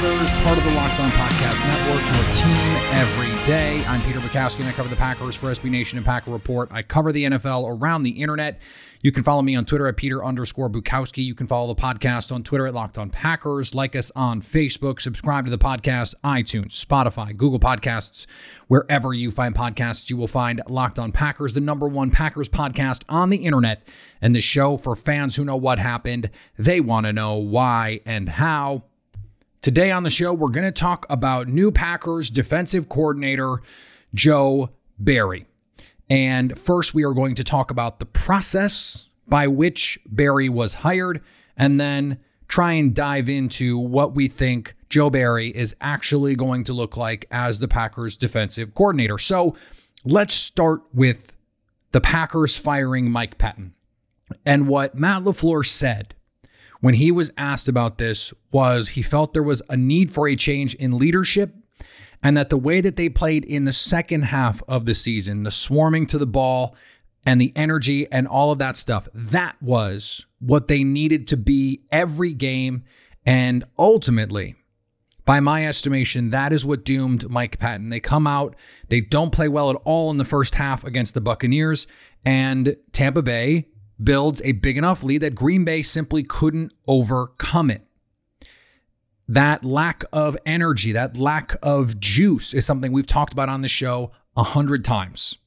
part of the Locked On Podcast Network, your team every day. I'm Peter Bukowski, and I cover the Packers for SB Nation and Packer Report. I cover the NFL around the internet. You can follow me on Twitter at Peter underscore Bukowski. You can follow the podcast on Twitter at Locked On Packers. Like us on Facebook. Subscribe to the podcast, iTunes, Spotify, Google Podcasts. Wherever you find podcasts, you will find Locked On Packers, the number one Packers podcast on the internet, and the show for fans who know what happened. They want to know why and how. Today on the show, we're going to talk about new Packers defensive coordinator Joe Barry. And first, we are going to talk about the process by which Barry was hired, and then try and dive into what we think Joe Barry is actually going to look like as the Packers defensive coordinator. So let's start with the Packers firing Mike Pettine. And what Matt LaFleur said when he was asked about this was he felt there was a need for a change in leadership and that the way that they played in the second half of the season, the swarming to the ball and the energy and all of that stuff, that was what they needed to be every game. And ultimately, by my estimation, that is what doomed Mike Pettine. They come out, they don't play well at all in the first half against the Buccaneers, and Tampa Bay builds a big enough lead that Green Bay simply couldn't overcome it. That lack of energy, that lack of juice is something we've talked about on the show a hundred times.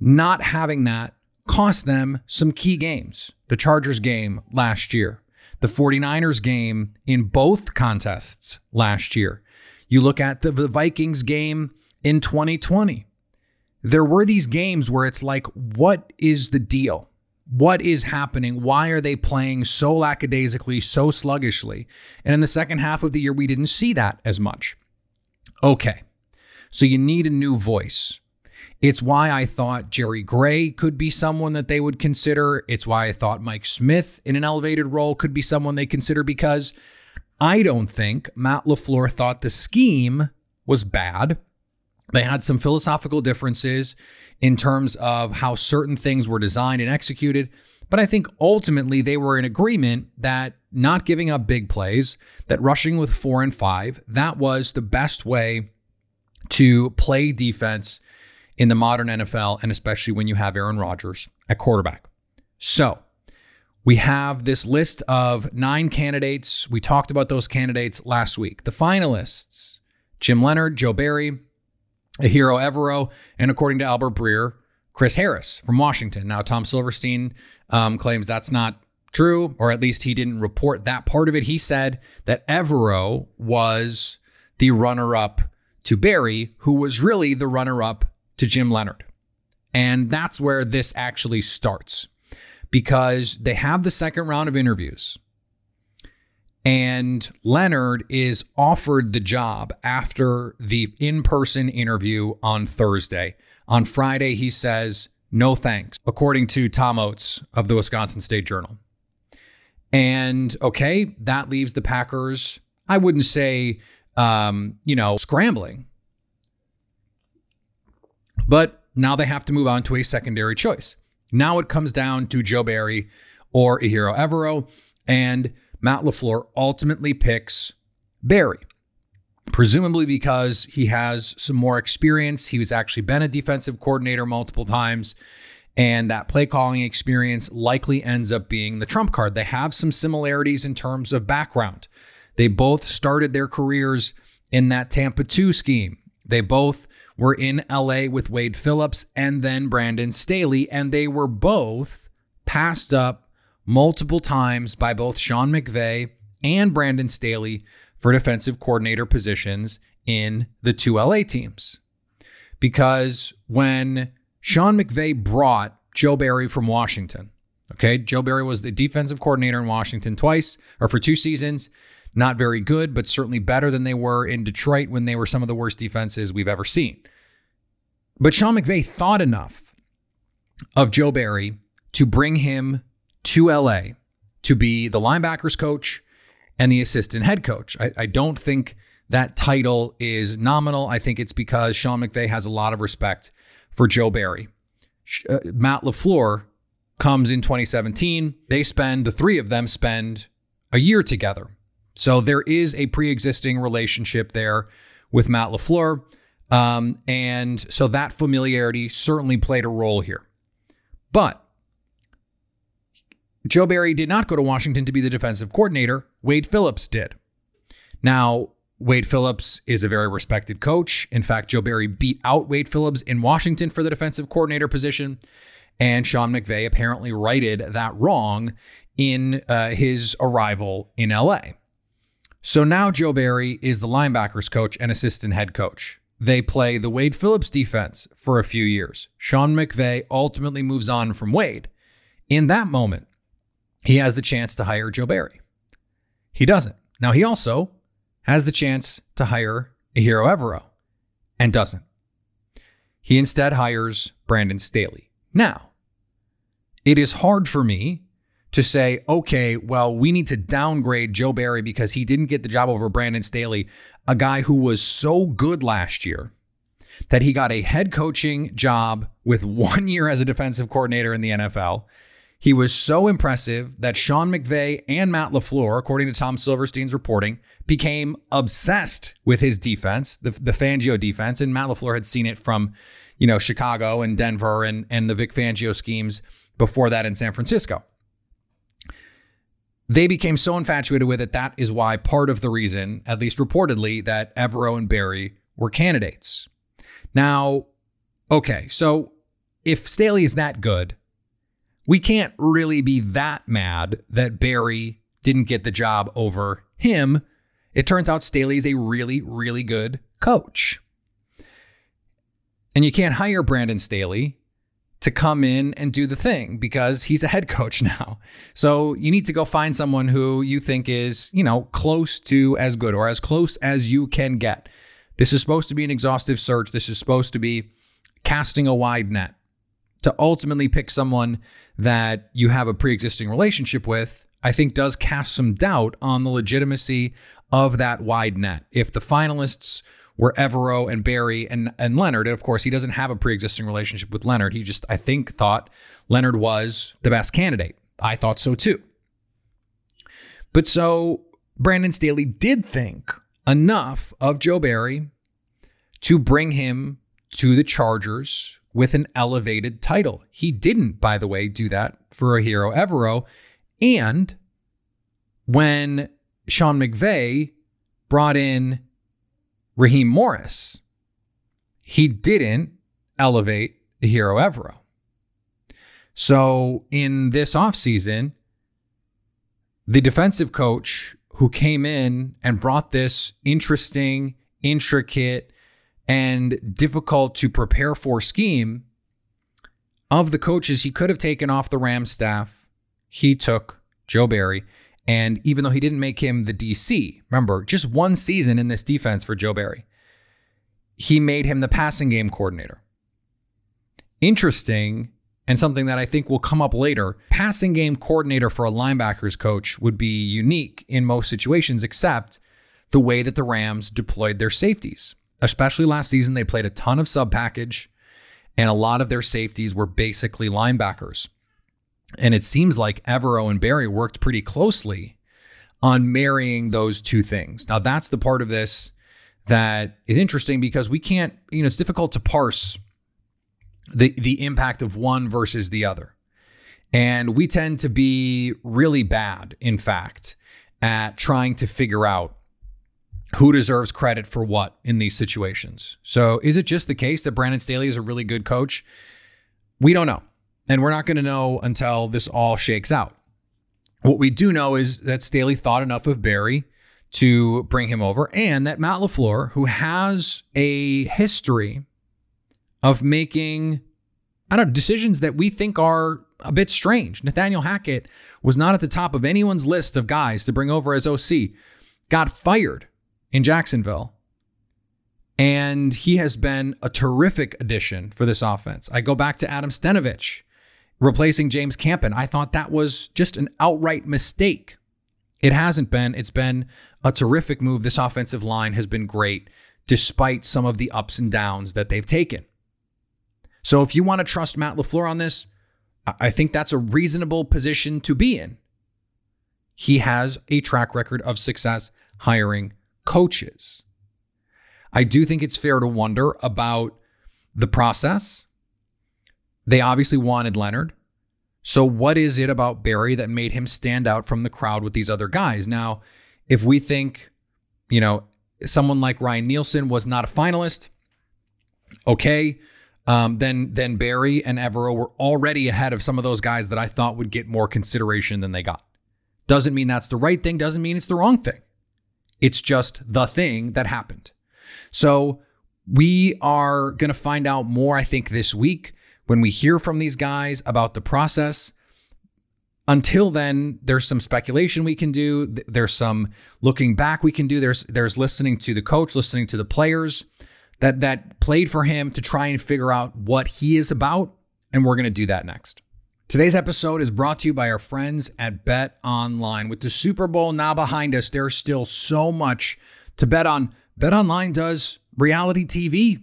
Not having that cost them some key games. The Chargers game last year, the 49ers game in both contests last year. You look at the, the Vikings game in 2020. There were these games where it's like, what is the deal? What is happening? Why are they playing so lackadaisically, so sluggishly? And in the second half of the year, we didn't see that as much. Okay, so you need a new voice. It's why I thought Jerry Gray could be someone that they would consider. It's why I thought Mike Smith in an elevated role could be someone they consider because I don't think Matt LaFleur thought the scheme was bad. They had some philosophical differences in terms of how certain things were designed and executed. But I think ultimately they were in agreement that not giving up big plays, that rushing with four and five, that was the best way to play defense in the modern NFL, and especially when you have Aaron Rodgers at quarterback. So we have this list of nine candidates. We talked about those candidates last week. The finalists Jim Leonhard, Joe Barry, Ejiro Evero, and according to Albert Breer, Chris Harris from Washington. Now, Tom Silverstein um, claims that's not true, or at least he didn't report that part of it. He said that Evero was the runner up to Barry, who was really the runner up to Jim Leonhard. And that's where this actually starts because they have the second round of interviews. And Leonhard is offered the job after the in person interview on Thursday. On Friday, he says, no thanks, according to Tom Oates of the Wisconsin State Journal. And okay, that leaves the Packers, I wouldn't say, um, you know, scrambling, but now they have to move on to a secondary choice. Now it comes down to Joe Barry or Ejiro Evero, and Matt LaFleur ultimately picks Barry, presumably because he has some more experience. He was actually been a defensive coordinator multiple times, and that play calling experience likely ends up being the trump card. They have some similarities in terms of background. They both started their careers in that Tampa 2 scheme. They both were in LA with Wade Phillips and then Brandon Staley, and they were both passed up multiple times by both Sean McVay and Brandon Staley for defensive coordinator positions in the two LA teams. Because when Sean McVay brought Joe Barry from Washington, okay, Joe Barry was the defensive coordinator in Washington twice or for two seasons. Not very good, but certainly better than they were in Detroit when they were some of the worst defenses we've ever seen. But Sean McVay thought enough of Joe Barry to bring him to LA to be the linebackers coach and the assistant head coach. I, I don't think that title is nominal. I think it's because Sean McVay has a lot of respect for Joe Barry. Uh, Matt LaFleur comes in 2017. They spend, the three of them spend a year together. So there is a pre existing relationship there with Matt LaFleur. Um, and so that familiarity certainly played a role here. But Joe Barry did not go to Washington to be the defensive coordinator. Wade Phillips did. Now, Wade Phillips is a very respected coach. In fact, Joe Barry beat out Wade Phillips in Washington for the defensive coordinator position. And Sean McVay apparently righted that wrong in uh, his arrival in LA. So now Joe Barry is the linebackers coach and assistant head coach. They play the Wade Phillips defense for a few years. Sean McVay ultimately moves on from Wade. In that moment, he has the chance to hire Joe Barry. He doesn't. Now, he also has the chance to hire Ejiro Evero and doesn't. He instead hires Brandon Staley. Now, it is hard for me to say, okay, well, we need to downgrade Joe Barry because he didn't get the job over Brandon Staley, a guy who was so good last year that he got a head coaching job with one year as a defensive coordinator in the NFL. He was so impressive that Sean McVay and Matt LaFleur, according to Tom Silverstein's reporting, became obsessed with his defense, the, the Fangio defense. And Matt LaFleur had seen it from, you know, Chicago and Denver and, and the Vic Fangio schemes before that in San Francisco. They became so infatuated with it. That is why part of the reason, at least reportedly, that Evero and Barry were candidates. Now, okay, so if Staley is that good, we can't really be that mad that Barry didn't get the job over him. It turns out Staley is a really, really good coach. And you can't hire Brandon Staley to come in and do the thing because he's a head coach now. So you need to go find someone who you think is, you know, close to as good or as close as you can get. This is supposed to be an exhaustive search. This is supposed to be casting a wide net to ultimately pick someone that you have a pre existing relationship with, I think does cast some doubt on the legitimacy of that wide net. If the finalists were Evero and Barry and, and Leonhard, and of course, he doesn't have a pre existing relationship with Leonhard. He just, I think, thought Leonhard was the best candidate. I thought so too. But so Brandon Staley did think enough of Joe Barry to bring him to the Chargers with an elevated title. He didn't, by the way, do that for Ejiro Evero. And when Sean McVay brought in Raheem Morris, he didn't elevate Ejiro Evero. So in this offseason, the defensive coach who came in and brought this interesting, intricate, and difficult to prepare for scheme of the coaches he could have taken off the Rams staff, he took Joe Barry. And even though he didn't make him the DC, remember, just one season in this defense for Joe Barry, he made him the passing game coordinator. Interesting, and something that I think will come up later passing game coordinator for a linebackers coach would be unique in most situations, except the way that the Rams deployed their safeties especially last season, they played a ton of sub package, and a lot of their safeties were basically linebackers. And it seems like Evero and Barry worked pretty closely on marrying those two things. Now, that's the part of this that is interesting because we can't, you know, it's difficult to parse the the impact of one versus the other. And we tend to be really bad, in fact, at trying to figure out who deserves credit for what in these situations. So, is it just the case that Brandon Staley is a really good coach? We don't know. And we're not going to know until this all shakes out. What we do know is that Staley thought enough of Barry to bring him over, and that Matt LaFleur, who has a history of making, I don't know, decisions that we think are a bit strange. Nathaniel Hackett was not at the top of anyone's list of guys to bring over as OC, got fired in Jacksonville. And he has been a terrific addition for this offense. I go back to Adam Stenavich replacing James Campen. I thought that was just an outright mistake It hasn't been. It's been a terrific move. This offensive line has been great despite some of the ups and downs that they've taken. So if you want to trust Matt LaFleur on this, I think that's a reasonable position to be in. He has a track record of success hiring coaches. I do think it's fair to wonder about the process. They obviously wanted Leonhard. So, what is it about Barry that made him stand out from the crowd with these other guys? Now, if we think, you know, someone like Ryan Nielsen was not a finalist, okay, um, then then Barry and Evero were already ahead of some of those guys that I thought would get more consideration than they got. Doesn't mean that's the right thing. Doesn't mean it's the wrong thing. It's just the thing that happened. So we are going to find out more, I think, this week when we hear from these guys about the process. Until then, there's some speculation we can do. There's some looking back we can do. There's there's listening to the coach, listening to the players that that played for him to try and figure out what he is about, and we're going to do that next. Today's episode is brought to you by our friends at Bet Online. With the Super Bowl now behind us, there's still so much to bet on. Bet Online does reality TV.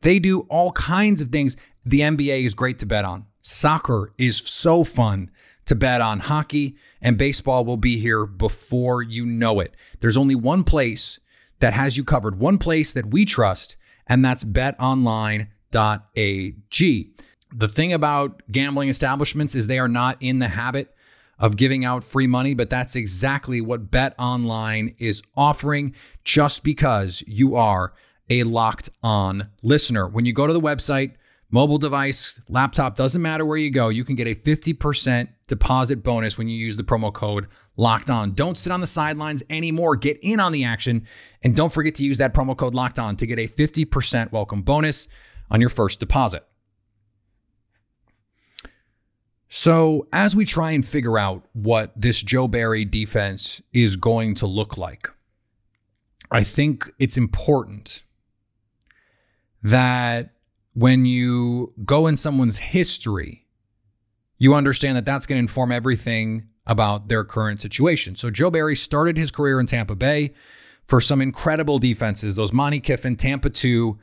They do all kinds of things. The NBA is great to bet on. Soccer is so fun to bet on. Hockey and baseball will be here before you know it. There's only one place that has you covered, one place that we trust, and that's betonline.ag. The thing about gambling establishments is they are not in the habit of giving out free money, but that's exactly what Bet Online is offering just because you are a locked on listener. When you go to the website, mobile device, laptop, doesn't matter where you go, you can get a 50% deposit bonus when you use the promo code locked on. Don't sit on the sidelines anymore. Get in on the action. And don't forget to use that promo code locked on to get a 50% welcome bonus on your first deposit. So, as we try and figure out what this Joe Barry defense is going to look like, I think it's important that when you go in someone's history, you understand that that's going to inform everything about their current situation. So, Joe Barry started his career in Tampa Bay for some incredible defenses, those Monty Kiffin, Tampa 2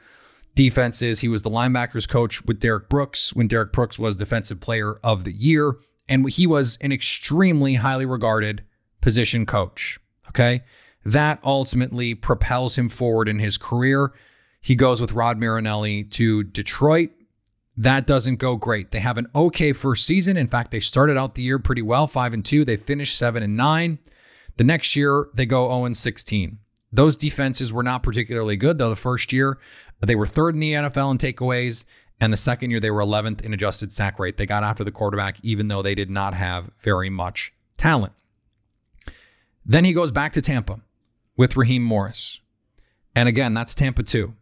defenses. He was the linebackers coach with Derrick Brooks when Derrick Brooks was defensive player of the year. And he was an extremely highly regarded position coach. Okay. That ultimately propels him forward in his career. He goes with Rod Marinelli to Detroit. That doesn't go great. They have an okay first season. In fact, they started out the year pretty well, 5 and 2. They finished 7 and 9. The next year, they go 0 and 16. Those defenses were not particularly good, though the first year they were third in the NFL in takeaways, and the second year they were 11th in adjusted sack rate. They got after the quarterback, even though they did not have very much talent. Then he goes back to Tampa with Raheem Morris. And again, that's Tampa 2.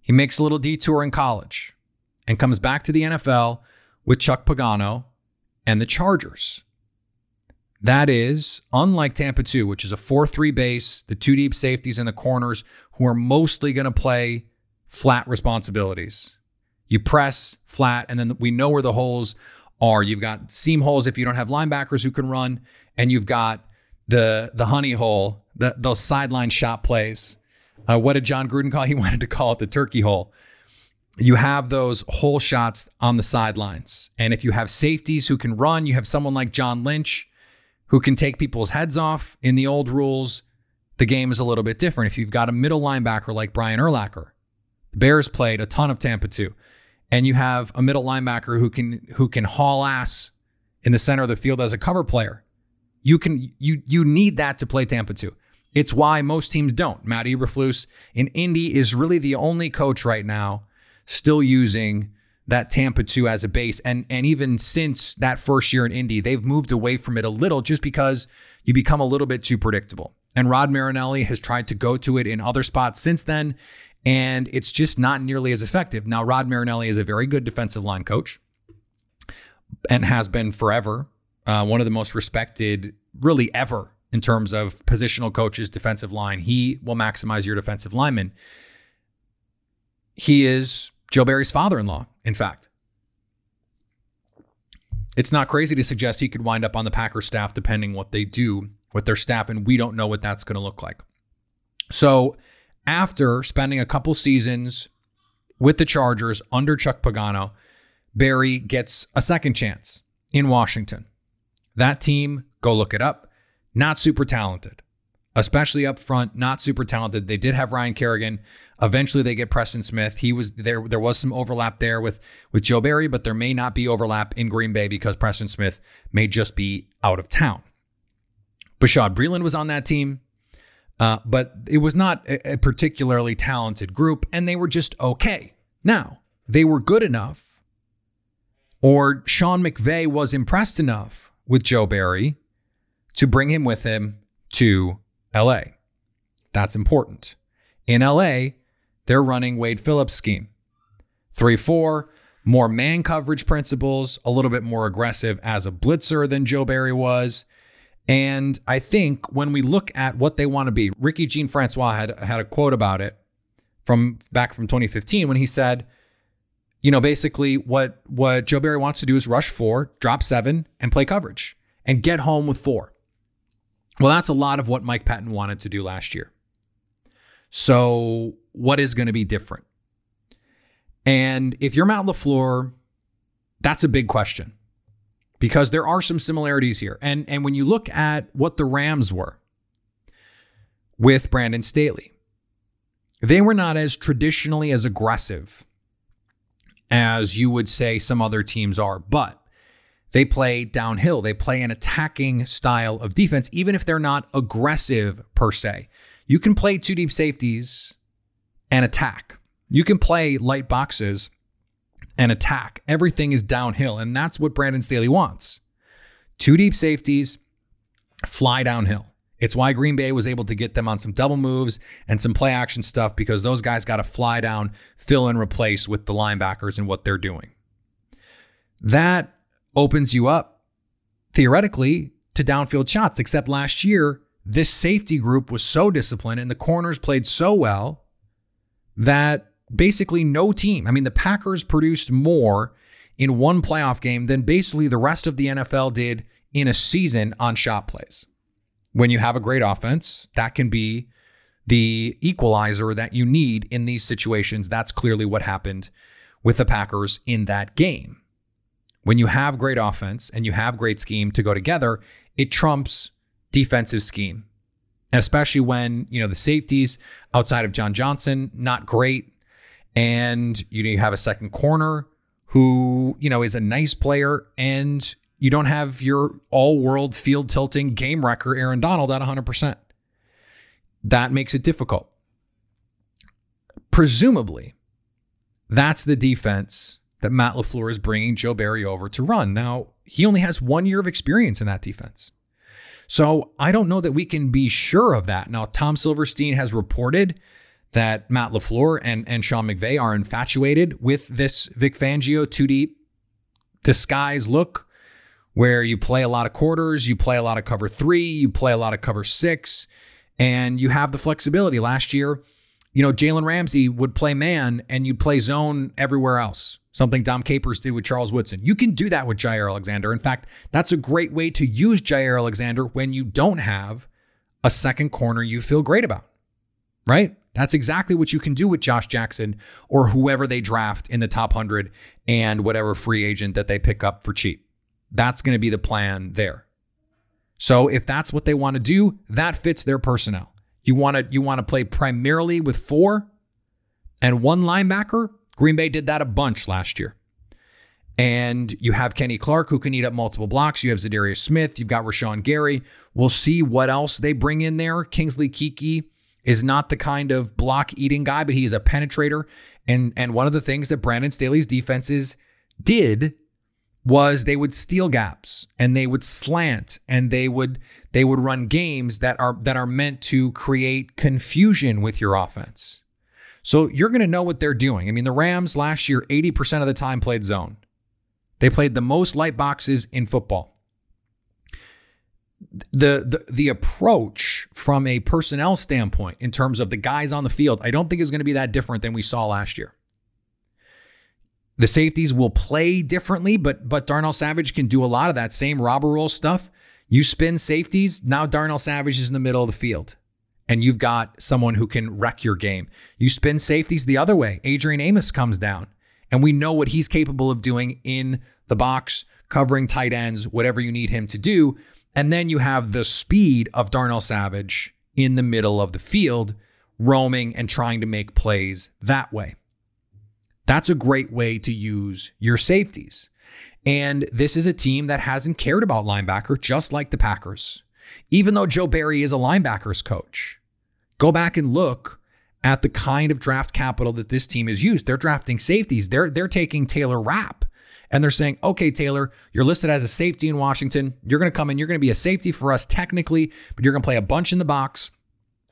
He makes a little detour in college and comes back to the NFL with Chuck Pagano and the Chargers. That is, unlike Tampa 2, which is a 4 3 base, the two deep safeties in the corners who are mostly going to play flat responsibilities. You press flat, and then we know where the holes are. You've got seam holes if you don't have linebackers who can run, and you've got the the honey hole, the, those sideline shot plays. Uh, what did Jon Gruden call? He wanted to call it the turkey hole. You have those hole shots on the sidelines, and if you have safeties who can run, you have someone like John Lynch who can take people's heads off. In the old rules, the game is a little bit different. If you've got a middle linebacker like Brian Urlacher, the Bears played a ton of Tampa 2, and you have a middle linebacker who can who can haul ass in the center of the field as a cover player. You can you you need that to play Tampa 2. It's why most teams don't. Matt Eberflus in Indy is really the only coach right now still using that Tampa 2 as a base. And and even since that first year in Indy, they've moved away from it a little just because you become a little bit too predictable. And Rod Marinelli has tried to go to it in other spots since then, and it's just not nearly as effective. Now, Rod Marinelli is a very good defensive line coach and has been forever. Uh, one of the most respected, really ever, in terms of positional coaches, defensive line. He will maximize your defensive lineman. He is Joe Barry's father in law, in fact. It's not crazy to suggest he could wind up on the Packers staff depending what they do with their staff, and we don't know what that's going to look like. So, after spending a couple seasons with the Chargers under Chuck Pagano, Barry gets a second chance in Washington. That team, go look it up, not super talented, especially up front, not super talented. They did have Ryan Kerrigan. Eventually they get Preston Smith. He was there there was some overlap there with with Joe Barry, but there may not be overlap in Green Bay because Preston Smith may just be out of town. Bashaud Breeland was on that team. Uh, but it was not a, a particularly talented group, and they were just okay. Now, they were good enough, or Sean McVay was impressed enough with Joe Barry to bring him with him to LA. That's important. In LA, they're running Wade Phillips' scheme 3 4, more man coverage principles, a little bit more aggressive as a blitzer than Joe Barry was. And I think when we look at what they want to be, Ricky Jean Francois had had a quote about it from back from 2015 when he said, you know, basically what what Joe Barry wants to do is rush four, drop seven, and play coverage and get home with four. Well, that's a lot of what Mike Pettine wanted to do last year. So, what is going to be different? And if you're Matt LaFleur, that's a big question because there are some similarities here. And and when you look at what the Rams were with Brandon Staley, they were not as traditionally as aggressive as you would say some other teams are, but they play downhill. They play an attacking style of defense, even if they're not aggressive per se. You can play two deep safeties and attack. You can play light boxes and attack. Everything is downhill. And that's what Brandon Staley wants. Two deep safeties, fly downhill. It's why Green Bay was able to get them on some double moves and some play action stuff because those guys got to fly down, fill and replace with the linebackers and what they're doing. That opens you up theoretically to downfield shots, except last year, this safety group was so disciplined and the corners played so well that basically no team. I mean, the Packers produced more in one playoff game than basically the rest of the NFL did in a season on shot plays. When you have a great offense, that can be the equalizer that you need in these situations. That's clearly what happened with the Packers in that game. When you have great offense and you have great scheme to go together, it trumps defensive scheme. And especially when, you know, the safeties outside of John Johnson, not great and you have a second corner who you know is a nice player and you don't have your all-world field tilting game wrecker Aaron Donald at 100%. That makes it difficult. Presumably, that's the defense that Matt LaFleur is bringing Joe Barry over to run. Now, he only has 1 year of experience in that defense. So, I don't know that we can be sure of that. Now, Tom Silverstein has reported that Matt LaFleur and, and Sean McVay are infatuated with this Vic Fangio two deep disguise look where you play a lot of quarters, you play a lot of cover three, you play a lot of cover six, and you have the flexibility. Last year, you know, Jalen Ramsey would play man and you'd play zone everywhere else. Something Dom Capers did with Charles Woodson. You can do that with Jaire Alexander. In fact, that's a great way to use Jaire Alexander when you don't have a second corner you feel great about, right? That's exactly what you can do with Josh Jackson or whoever they draft in the top 100 and whatever free agent that they pick up for cheap. That's going to be the plan there. So if that's what they want to do, that fits their personnel. You want to you want to play primarily with four and one linebacker? Green Bay did that a bunch last year. And you have Kenny Clark who can eat up multiple blocks. You have Za'Darius Smith. You've got Rashan Gary. We'll see what else they bring in there. Kingsley Keke is not the kind of block eating guy, but he is a penetrator. And and one of the things that Brandon Staley's defenses did was they would steal gaps and they would slant and they would they would run games that are that are meant to create confusion with your offense. So you're going to know what they're doing. I mean, the Rams last year 80% of the time played zone. They played the most light boxes in football the, the the approach from a personnel standpoint in terms of the guys on the field, I don't think is going to be that different than we saw last year. The safeties will play differently, but but Darnell Savage can do a lot of that same robber role stuff. You spin safeties, now Darnell Savage is in the middle of the field and you've got someone who can wreck your game. You spin safeties the other way. Adrian Amos comes down, and we know what he's capable of doing in the box, covering tight ends, whatever you need him to do. And then you have the speed of Darnell Savage in the middle of the field, roaming and trying to make plays that way. That's a great way to use your safeties. And this is a team that hasn't cared about linebacker, just like the Packers. Even though Joe Barry is a linebackers coach, go back and look at the kind of draft capital that this team has used. They're drafting safeties. They're they're taking Taylor Rapp and they're saying, "Okay, Taylor, you're listed as a safety in Washington. You're going to come in. You're going to be a safety for us technically, but you're going to play a bunch in the box."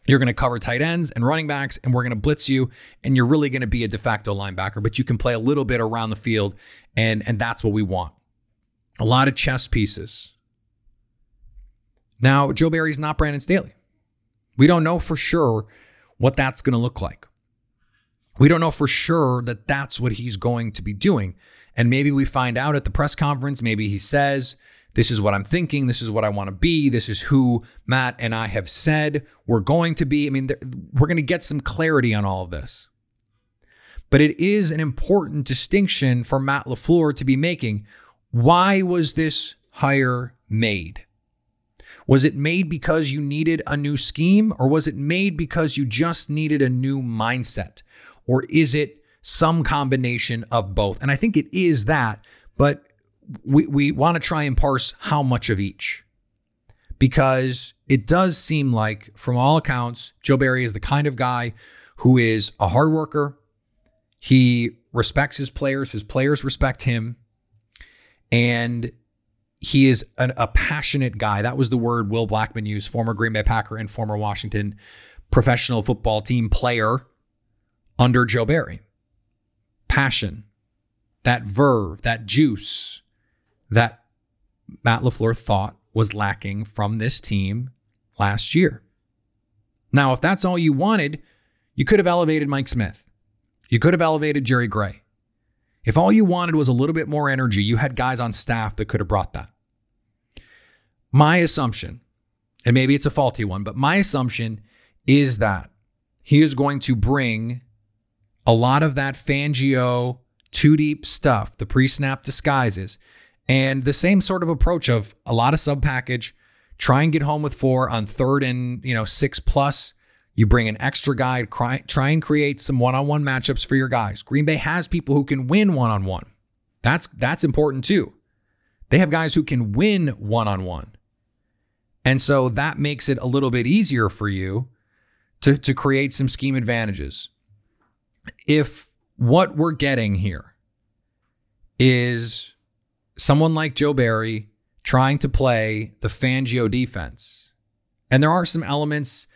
You're going to cover tight ends and running backs, and we're going to blitz you, and you're really going to be a de facto linebacker, but you can play a little bit around the field, and, and that's what we want. A lot of chess pieces. Now, Joe Barry's not Brandon Staley. We don't know for sure what that's going to look like. We don't know for sure that that's what he's going to be doing. And maybe we find out at the press conference, maybe he says, this is what I'm thinking. This is what I want to be. This is who Matt and I have said we're going to be. I mean, we're going to get some clarity on all of this. But it is an important distinction for Matt LaFleur to be making. Why was this hire made? Was it made because you needed a new scheme, or was it made because you just needed a new mindset? Or is it some combination of both? And I think it is that, but we, we want to try and parse how much of each. Because it does seem like, from all accounts, Joe Barry is the kind of guy who is a hard worker. He respects his players, his players respect him. And he is an, a passionate guy. That was the word Will Blackmon used, former Green Bay Packer and former Washington professional football team player under Joe Barry. Passion, that verve, that juice that Matt LaFleur thought was lacking from this team last year. Now, if that's all you wanted, you could have elevated Mike Smith. You could have elevated Jerry Gray. If all you wanted was a little bit more energy, you had guys on staff that could have brought that. My assumption, and maybe it's a faulty one, but my assumption is that he is going to bring a lot of that Fangio two deep stuff, the pre snap disguises, and the same sort of approach of a lot of sub package, try and get home with four on third and, you know, six plus. You bring an extra guy, try and create some one-on-one matchups for your guys. Green Bay has people who can win one-on-one. That's that's important too. They have guys who can win one-on-one. And so that makes it a little bit easier for you to, to create some scheme advantages. If what we're getting here is someone like Joe Barry trying to play the Fangio defense, and there are some elements,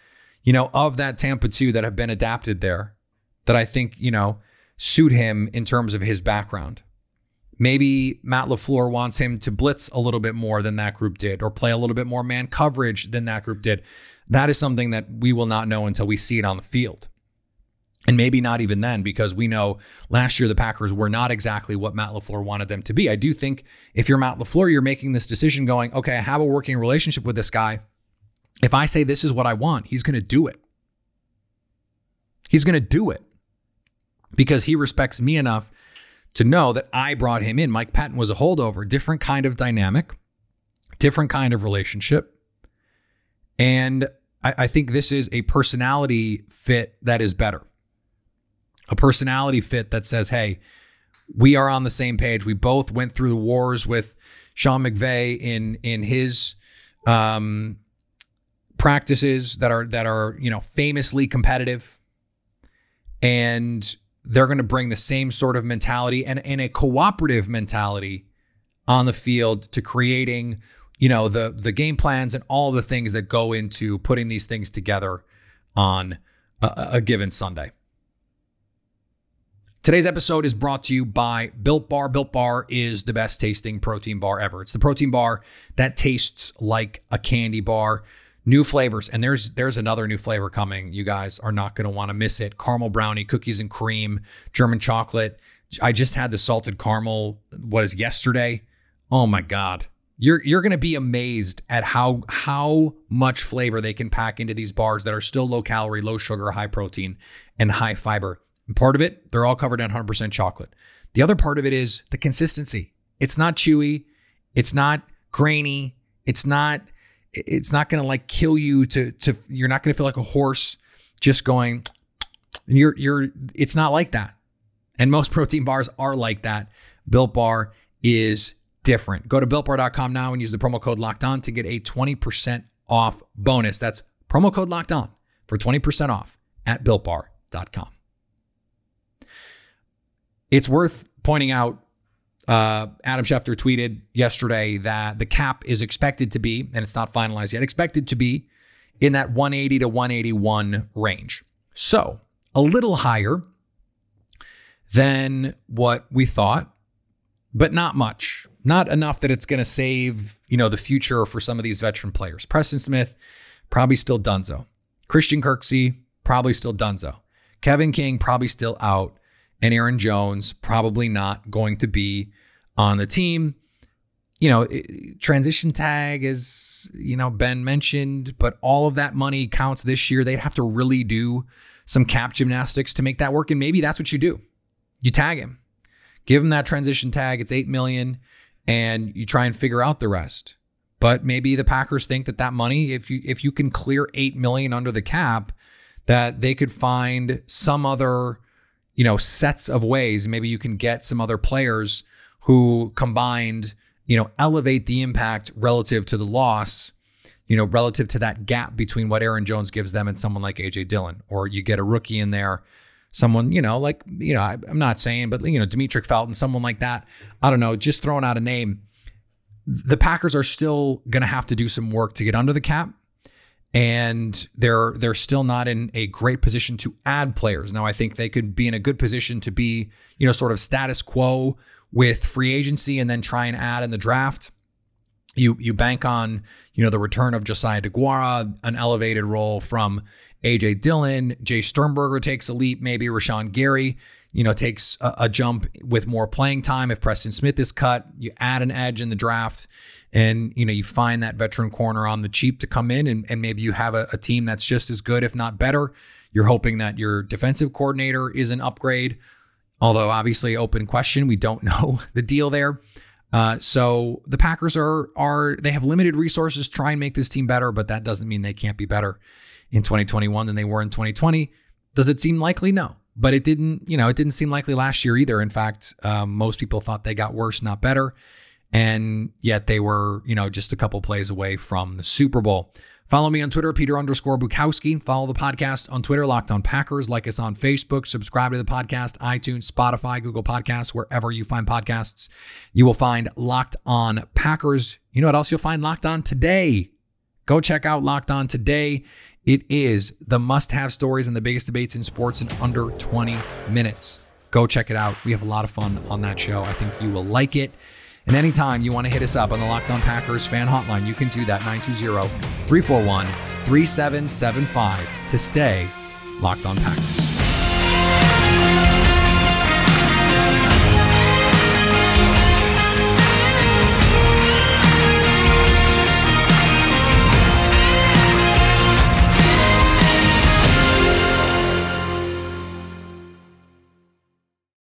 you know, of that Tampa 2 that have been adapted there that I think, you know, suit him in terms of his background. Maybe Matt LaFleur wants him to blitz a little bit more than that group did, or play a little bit more man coverage than that group did. That is something that we will not know until we see it on the field. And maybe not even then, because we know last year the Packers were not exactly what Matt LaFleur wanted them to be. I do think if you're Matt LaFleur, you're making this decision going, okay, I have a working relationship with this guy. If I say this is what I want, he's going to do it. He's going to do it because he respects me enough to know that I brought him in. Mike Pettine was a holdover, different kind of dynamic, different kind of relationship. And I, I think this is a personality fit that is better. A personality fit that says, hey, we are on the same page. We both went through the wars with Sean McVay in in his um, practices that are that are you know famously competitive, and they're going to bring the same sort of mentality and, and a cooperative mentality on the field to creating, you know, the the game plans and all the things that go into putting these things together on a, a given Sunday. Today's episode is brought to you by Built Bar. Built Bar is the best tasting protein bar ever. It's the protein bar that tastes like a candy bar new flavors. And there's there's another new flavor coming. You guys are not going to want to miss it. Caramel brownie cookies and cream german chocolate. I just had the salted caramel what is yesterday? Oh my god. You're you're going to be amazed at how how much flavor they can pack into these bars that are still low calorie, low sugar, high protein, and high fiber. And part of it, they're all covered in 100% chocolate. The other part of it is the consistency. It's not chewy, it's not grainy, it's not it's not going to like kill you to to you're not going to feel like a horse just going you're you're it's not like that. And most protein bars are like that. Built Bar is different. Go to builtbar.com now and use the promo code locked on to get a 20% off bonus. That's promo code locked on for 20% off at builtbar.com. It's worth pointing out uh, Adam Schefter tweeted yesterday that the cap is expected to be, and it's not finalized yet, expected to be in that 180 to 181 range. So a little higher than what we thought, but not much. Not enough that it's going to save, you know, the future for some of these veteran players. Preston Smith, probably still Dunzo. Christian Kirksey, probably still Dunzo. Kevin King, probably still out. And Aaron Jones, probably not going to be on the team. You know, transition tag is, you know, Ben mentioned, but all of that money counts this year. They'd have to really do some cap gymnastics to make that work. And maybe that's what you do. You tag him, give him that transition tag. It's 8 million and you try and figure out the rest. But maybe the Packers think that that money, if you if you can clear eight million under the cap, that they could find some other, you know, sets of ways. Maybe you can get some other players who combined, you know, elevate the impact relative to the loss, you know, relative to that gap between what Aaron Jones gives them and someone like AJ Dillon, or you get a rookie in there someone, you know, like, you know, I, am not saying, but, you know, Demetric Felton, someone like that. I don't know, just throwing out a name. The Packers are still going to have to do some work to get under the cap. And they're they're still not in a great position to add players. Now I think they could be in a good position to be, you know, sort of status quo with free agency and then try and add in the draft. You you bank on, you know, the return of Josiah DeGuara, an elevated role from AJ Dillon, Jace Sternberger takes a leap, maybe Rashan Gary, you know, takes a, a, jump with more playing time. If Preston Smith is cut, you add an edge in the draft and, you know, you find that veteran corner on the cheap to come in and, and maybe you have a, a team that's just as good, if not better. You're hoping that your defensive coordinator is an upgrade, although obviously open question. We don't know the deal there. Uh, so the Packers are are they have limited resources try and make this team better, but that doesn't mean they can't be better in 2021 than they were in 2020. Does it seem likely? No. But it didn't, you know, it didn't seem likely last year either. In fact, um, most people thought they got worse, not better. And yet they were, you know, just a couple plays away from the Super Bowl. Follow me on Twitter, Peter underscore Bukowski. Follow the podcast on Twitter, Locked on Packers. Like us on Facebook. Subscribe to the podcast, iTunes, Spotify, Google Podcasts, wherever you find podcasts. You will find Locked on Packers. You know what else you'll find? Locked on Today. Go check out Locked on Today. It is the must have stories and the biggest debates in sports in under 20 minutes. Go check it out. We have a lot of fun on that show. I think you will like it. And anytime you want to hit us up on the Locked On Packers fan hotline, you can do that 920 341 3775 to stay Locked On Packers.